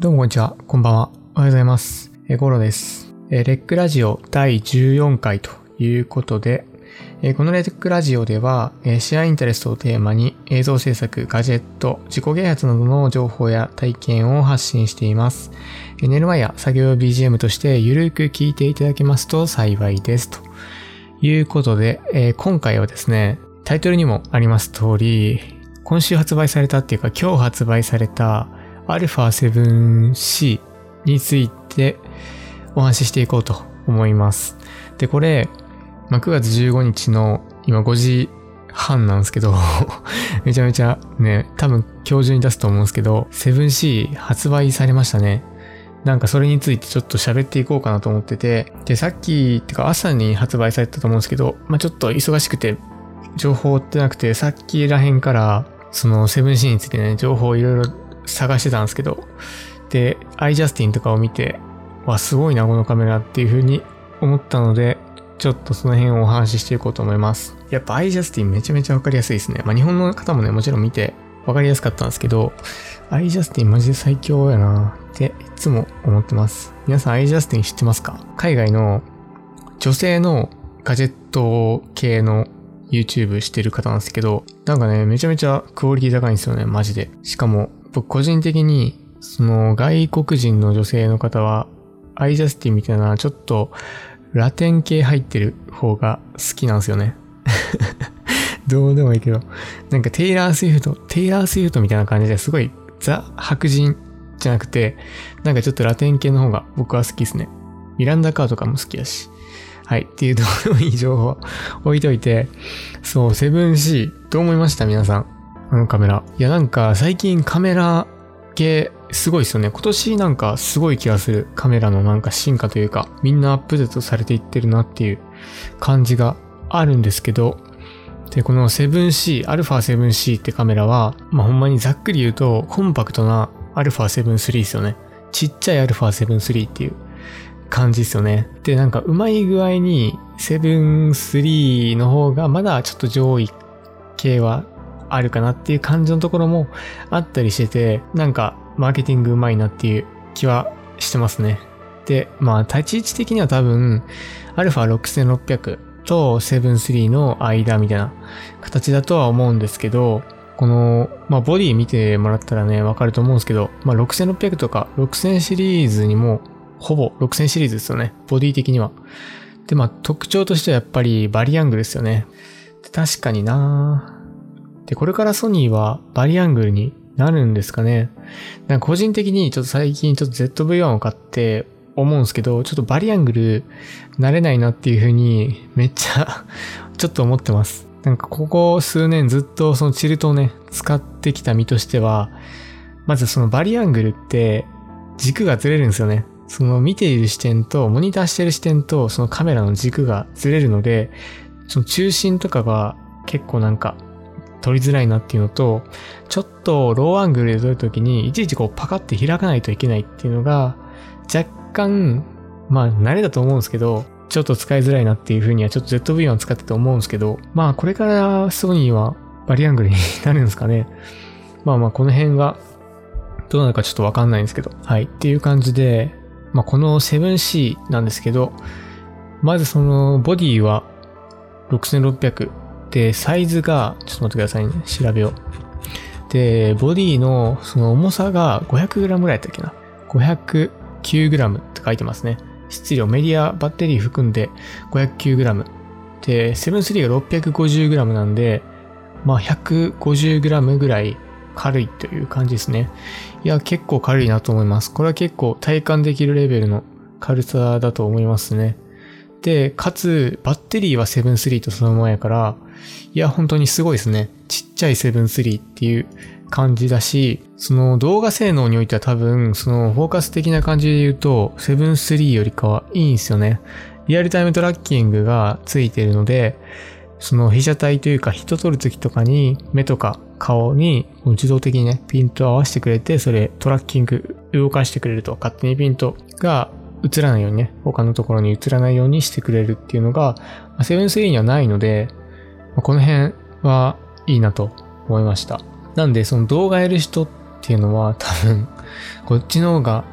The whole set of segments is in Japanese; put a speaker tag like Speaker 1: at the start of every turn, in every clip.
Speaker 1: どうもこんにちは。こんばんは。おはようございます。えー、ゴロです。えーレックラジオ第14回ということで、えーこのレックラジオでは、えーシェアインタレストをテーマに映像制作、ガジェット、自己啓発などの情報や体験を発信しています。えー寝る前や作業 BGM としてゆるく聞いていただけますと幸いです。ということで、えー今回はですね、タイトルにもあります通り、今週発売されたっていうか今日発売された α7C についてお話ししていこうと思います。で、これ、まあ、9月15日の今5時半なんですけど、めちゃめちゃね、多分今日中に出すと思うんですけど、7C 発売されましたね。なんかそれについてちょっと喋っていこうかなと思ってて、で、さっき、ってか朝に発売されたと思うんですけど、まあ、ちょっと忙しくて、情報追ってなくて、さっきらへんから、その 7C についてね、情報をいろいろ探してたんですけど、で、iJustin とかを見て、わ、すごいな、このカメラっていう風に思ったので、ちょっとその辺をお話ししていこうと思います。やっぱ iJustin めちゃめちゃわかりやすいですね。まあ日本の方もね、もちろん見てわかりやすかったんですけど、iJustin マジで最強やなっていつも思ってます。皆さん iJustin 知ってますか？海外の女性のガジェット系の YouTube してる方なんですけど、なんかね、めちゃめちゃクオリティ高いんですよね、マジで。しかも、僕個人的に、その外国人の女性の方は、 iJustine みたいな、ちょっとラテン系入ってる方が好きなんですよね。どうでもいいけど。なんかテイラー・スウィフト、テイラー・スウィフトみたいな感じですごいザ白人じゃなくて、なんかちょっとラテン系の方が僕は好きですね。ミランダ・カーとかも好きだし。はい。っていうどうでもいい情報置いといて、そう、7C、どう思いました？皆さん。あのカメラ。いや、なんか最近カメラ系すごいですよね。今年なんかすごい気がする。カメラのなんか進化というか、みんなアップデートされていってるなっていう感じがあるんですけど、で、この 7C、α7C ってカメラは、まあ、ほんまにざっくり言うと、コンパクトな α7-3 ですよね。ちっちゃい α7-3 っていう感じですよね。で、なんかうまい具合に7-3の方がまだちょっと上位系は あるかなっていう感じのところもあったりしてて、なんかマーケティングうまいなっていう気はしてますね。で、まあ立ち位置的には多分 α6600 と7-3の間みたいな形だとは思うんですけど、この、まあボディ見てもらったらね、わかると思うんですけど、まあ6600とか6000シリーズにもほぼ6000シリーズですよね。ボディ的には。で、まあ特徴としてはやっぱりバリアングルですよね。確かになで、これからソニーはバリアングルになるんですかね。なんか個人的にちょっと最近ちょっと ZV-1 を買って思うんですけど、ちょっとバリアングル慣れないなっていう風にめっちゃ ちょっと思ってます。なんかここ数年ずっとそのチルトをね、使ってきた身としては、まずそのバリアングルって軸がずれるんですよね。その見ている視点と、モニターしてる視点と、そのカメラの軸がずれるので、その中心とかが結構なんか撮りづらいなっていうのと、ちょっとローアングルで撮るときに、いちいちこうパカって開かないといけないっていうのが、若干、まあ慣れだと思うんですけど、ちょっと使いづらいなっていうふうにはちょっと ZV-1 使ってて思うんですけど、まあこれからソニーはバリアングルになるんですかね。まあまあこの辺がどうなるかちょっとわかんないんですけど。はい。っていう感じで、まあこの 7C なんですけど、まずそのボディは6600で、サイズが、ちょっと待ってくださいね。調べよう。で、ボディのその重さが 500g ぐらいだったっけな。509g って書いてますね。質量、メディア、バッテリー含んで 509g。で、7-3が 650g なんで、まあ 150g ぐらい軽いという感じですね。いや、結構軽いなと思います。これは結構体感できるレベルの軽さだと思いますね。で、かつ、バッテリーは7-3とそのままやから、いや、本当にすごいですね。ちっちゃい7-3っていう感じだし、その動画性能においては多分、そのフォーカス的な感じで言うと、7-3よりかはいいんですよね。リアルタイムトラッキングがついているので、その被写体というか人撮るときとかに目とか顔に自動的にね、ピント合わせてくれて、それトラッキング動かしてくれると、勝手にピントが映らないようにね、他のところに映らないようにしてくれるっていうのが、7-3にはないので、この辺はいいなと思いました。なんで、その動画やる人っていうのは多分、こっちの方が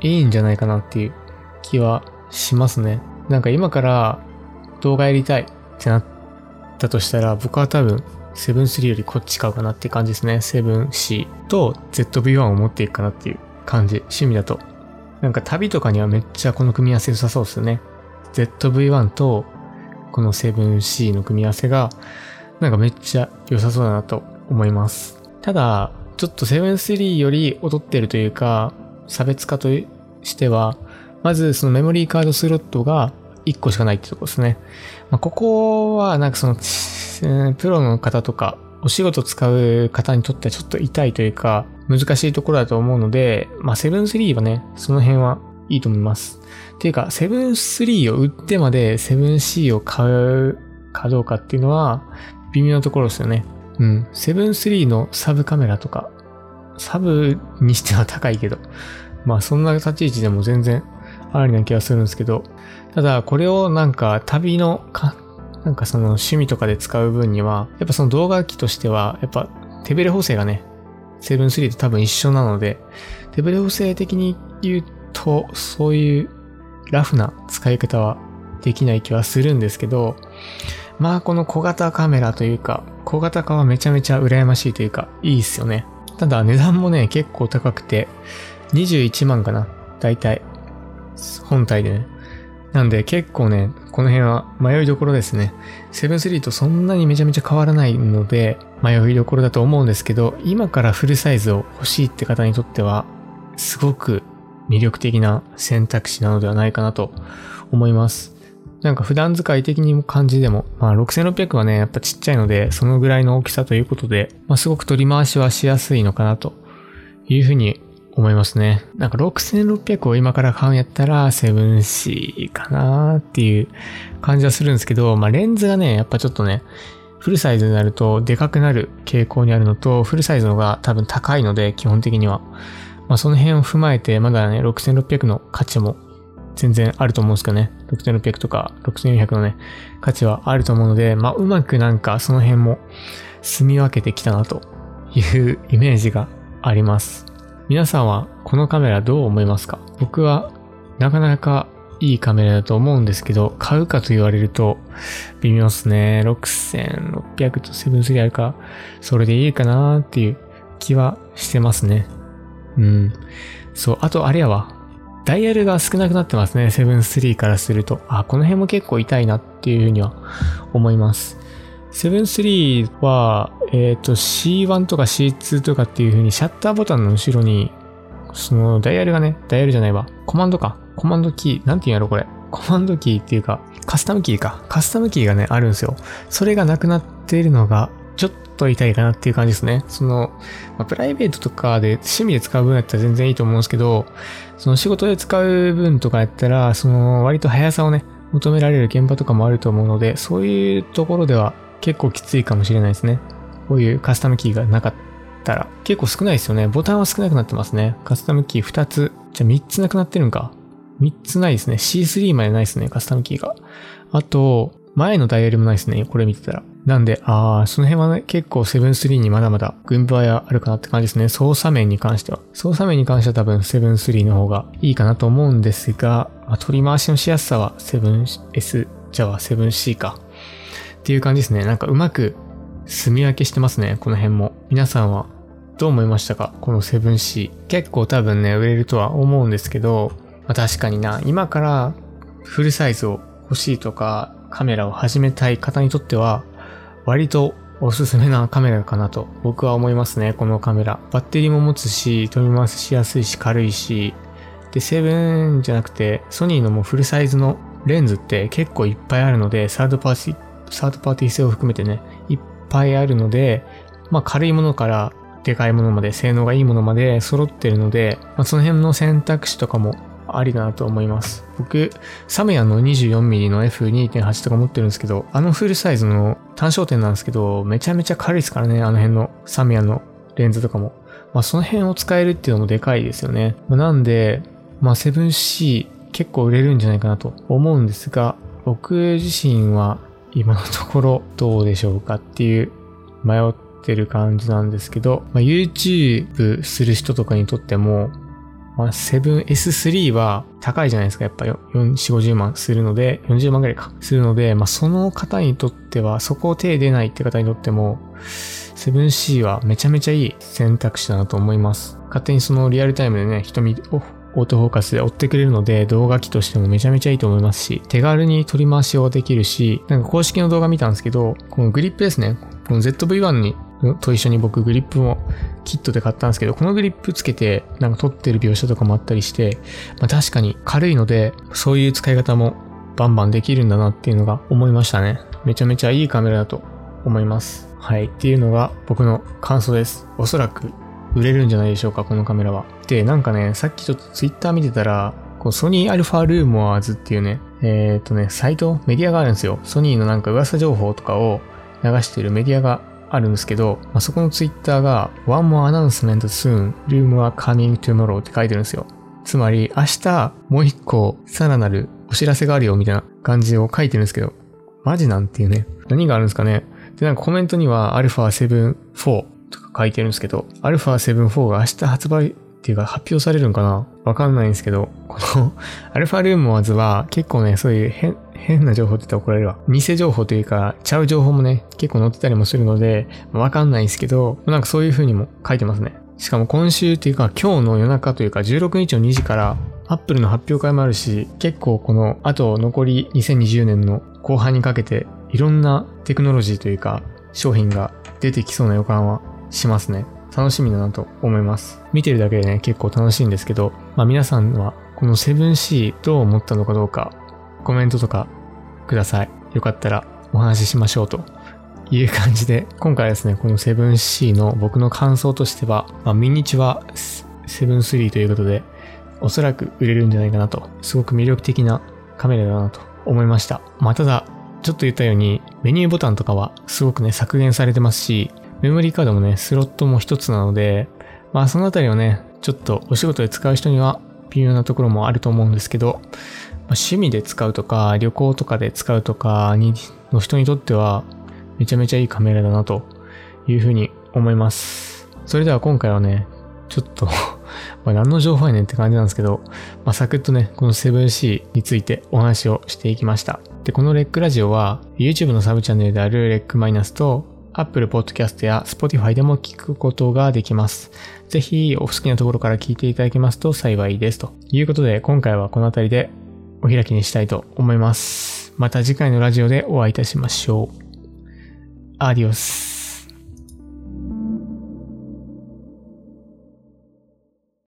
Speaker 1: いいんじゃないかなっていう気はしますね。なんか今から動画やりたいってなったとしたら、僕は多分、セブン3よりこっち買うかなっていう感じですね。セブン C と ZV-1 を持っていくかなっていう感じ。趣味だと。なんか旅とかにはめっちゃこの組み合わせ良さそうですよね。ZV-1 とこの 7C の組み合わせがなんかめっちゃ良さそうだなと思います。ただ、ちょっと7-3より劣ってるというか、差別化としては、まずそのメモリーカードスロットが1個しかないってとこですね。まあ、ここはなんかその、プロの方とか、お仕事使う方にとってはちょっと痛いというか、難しいところだと思うので、まあ、7-3はね、その辺はいいと思います。っていうか、7-3を売ってまで 7C を買うかどうかっていうのは、微妙なところですよね。うん。7-3のサブカメラとか、サブにしては高いけど、まあそんな立ち位置でも全然ありな気がするんですけど、ただこれをなんか旅のか、なんかその趣味とかで使う分には、やっぱその動画機としては、やっぱ手ブレ補正がね、7-3と多分一緒なので、手ブレ補正的に言うと、そういうラフな使い方はできない気はするんですけど、まあこの小型カメラというか、小型化はめちゃめちゃ羨ましいというか、いいっすよね。ただ値段もね、結構高くて、21万かな。だいたい。本体でね。なんで結構ね、この辺は迷いどころですね。7-3とそんなにめちゃめちゃ変わらないので、迷いどころだと思うんですけど、今からフルサイズを欲しいって方にとっては、すごく魅力的な選択肢なのではないかなと思います。なんか普段使い的にも感じでも、まあ6600はね、やっぱちっちゃいので、そのぐらいの大きさということで、まあすごく取り回しはしやすいのかなというふうに思いますね。なんか6600を今から買うんやったら 7C かなっていう感じはするんですけど、まあレンズがね、やっぱちょっとね、フルサイズになるとでかくなる傾向にあるのと、フルサイズの方が多分高いので、基本的には。まあその辺を踏まえて、まだね、6600の価値も全然あると思うんですけどね。6600とか6400のね、価値はあると思うので、まあ、うまくなんかその辺も住み分けてきたなという イメージがあります。皆さんはこのカメラどう思いますか？僕はなかなかいいカメラだと思うんですけど、買うかと言われると微妙っすね。6600と73あるか、それでいいかなっていう気はしてますね。うん。そう、あとあれやわ。ダイヤルが少なくなってますね。7-3からすると。あ、この辺も結構痛いなっていうふうには思います。7-3は、えっ、ー、と C1 とか C2 とかっていう風にシャッターボタンの後ろに、そのダイヤルがね、ダイヤルじゃないわ。コマンドか。コマンドキー。なんて言うんやろこれ。コマンドキーっていうか、カスタムキーか。カスタムキーがね、あるんですよ。それがなくなっているのが、ちょっと痛いかなっていう感じですね。その、まあ、プライベートとかで趣味で使う分だったら全然いいと思うんですけど、その仕事で使う分とかやったら、その割と速さをね、求められる現場とかもあると思うので、そういうところでは結構きついかもしれないですね。こういうカスタムキーがなかったら。結構少ないですよね。ボタンは少なくなってますね。カスタムキー2つ。じゃあ3つなくなってるんか。3つないですね。C3 までないですね、カスタムキーが。あと、前のダイヤルもないですね。これ見てたら。なんで、ああ、その辺はね、結構7-3にまだまだ軍配はあるかなって感じですね。操作面に関しては。操作面に関しては多分7-3の方がいいかなと思うんですが、まあ、取り回しのしやすさは 7S、じゃあ 7C か。っていう感じですね。なんかうまく住み分けしてますね。この辺も。皆さんはどう思いましたか？この 7C。結構多分ね、売れるとは思うんですけど、まあ、確かにな、今からフルサイズを欲しいとか、カメラを始めたい方にとっては、割とおすすめなカメラかなと僕は思いますね、このカメラ。バッテリーも持つし、取り回しやすいし、軽いし、で、7じゃなくて、ソニーのもうフルサイズのレンズって結構いっぱいあるので、サードパーティー、サードパーティー性を含めてね、いっぱいあるので、まあ軽いものからでかいものまで、性能がいいものまで揃ってるので、まあ、その辺の選択肢とかもありだなと思います。僕、サムヤの 24mm の F2.8 とか持ってるんですけど、あのフルサイズの単焦点なんですけど、めちゃめちゃ軽いですからね、あの辺のサムヤのレンズとかも。まあその辺を使えるっていうのもでかいですよね。まあ、なんで、まあ 7C 結構売れるんじゃないかなと思うんですが、僕自身は今のところどうでしょうかっていう迷っってる感じなんですけど、まあ、YouTube する人とかにとっても、まあ、7S3 は高いじゃないですか。やっぱ4、4、50万するので、40万ぐらいか。するので、まあ、その方にとっては、そこを手出ないって方にとっても、7C はめちゃめちゃいい選択肢だなと思います。勝手にそのリアルタイムでね、瞳をオートフォーカスで追ってくれるので、動画機としてもめちゃめちゃいいと思いますし、手軽に取り回しをできるし、なんか公式の動画見たんですけど、このグリップですね。この ZV-1 にと一緒に僕グリップもキットで買ったんですけど、このグリップつけてなんか撮ってる描写とかもあったりして、まあ、確かに軽いので、そういう使い方もバンバンできるんだなっていうのが思いましたね。めちゃめちゃいいカメラだと思います。はい。っていうのが僕の感想です。おそらく売れるんじゃないでしょうか、このカメラは。で、なんかね、さっきちょっとツイッター見てたら、こうソニーアルファルーモアーズっていうね、えっ、ー、とね、サイト、メディアがあるんですよ。ソニーのなんか噂情報とかを流しているメディアがあるんですけど、まあ、そこのツイッターが One more announcement soon, room are coming tomorrow って書いてるんですよ。つまり明日もう一個さらなるお知らせがあるよみたいな感じを書いてるんですけど、マジなんていうね。何があるんですかね。で、なんかコメントには α7-4 とか書いてるんですけど、α7-4 が明日発売っていうか発表されるんかな？わかんないんですけど、この アルファルームワーズは結構ね、そういう変、変な情報って言ったら怒られるわ。偽情報というか、ちゃう情報もね、結構載ってたりもするので、わかんないんですけど、なんかそういう風にも書いてますね。しかも今週っていうか今日の夜中というか16日の2時からアップルの発表会もあるし、結構このあと残り2020年の後半にかけていろんなテクノロジーというか商品が出てきそうな予感はしますね。楽しみだなと思います。見てるだけでね、結構楽しいんですけど、まあ皆さんはこの 7C どう思ったのかどうか、コメントとかください。よかったらお話ししましょうという感じで、今回ですね、この 7C の僕の感想としては、まあ、ミニチュア7-3ということで、おそらく売れるんじゃないかなと、すごく魅力的なカメラだなと思いました。まあ、ただ、ちょっと言ったように、メニューボタンとかはすごくね、削減されてますし、メモリーカードもね、スロットも一つなので、まあそのあたりをね、ちょっとお仕事で使う人には微妙なところもあると思うんですけど、ま、趣味で使うとか、旅行とかで使うとかに、の人にとっては、めちゃめちゃいいカメラだなというふうに思います。それでは今回はね、ちょっと ま何の情報やねんって感じなんですけど、まあ、サクッとね、この 7C についてお話をしていきました。で、このレックラジオは YouTube のサブチャンネルであるレックマイナスと Apple Podcast や Spotify でも聞くことができます。ぜひお好きなところから聞いていただけますと幸いです。ということで今回はこの辺りでお開きにしたいと思います。また次回のラジオでお会いいたしましょう。アディオス。